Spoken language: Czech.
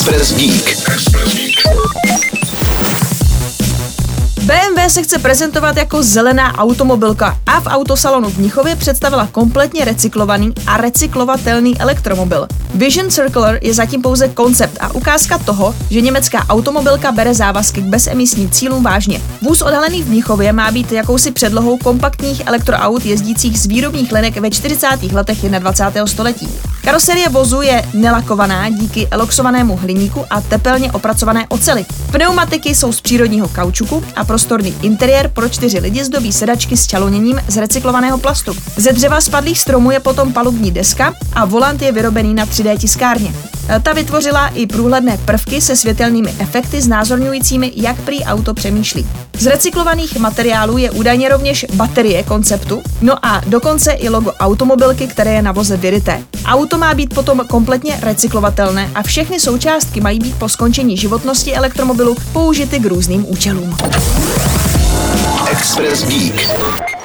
Express Geek. BMW se chce prezentovat jako zelená automobilka a v autosalonu v Mnichově představila kompletně recyklovaný a recyklovatelný elektromobil. Vision Circular je zatím pouze koncept a ukázka toho, že německá automobilka bere závazky k bezemisním cílům vážně. Vůz odhalený v Mnichově má být jakousi předlohou kompaktních elektroaut jezdících z výrobních linek ve 40. letech 21. století. Karoserie vozu je nelakovaná díky eloxovanému hliníku a tepelně opracované oceli. Pneumatiky jsou z přírodního kaučuku a prostorný interiér pro čtyři lidi zdobí sedačky s čaloněním z recyklovaného plastu. Ze dřeva spadlých stromů je potom palubní deska a volant je vyrobený na 3D tiskárně. Ta vytvořila i průhledné prvky se světelnými efekty znázorňujícími, jak prý auto přemýšlí. Z recyklovaných materiálů je údajně rovněž baterie konceptu, no a dokonce i logo automobilky, které je na voze vyryté. Auto má být potom kompletně recyklovatelné a všechny součástky mají být po skončení životnosti elektromobilu použity k různým účelům. Express Geek.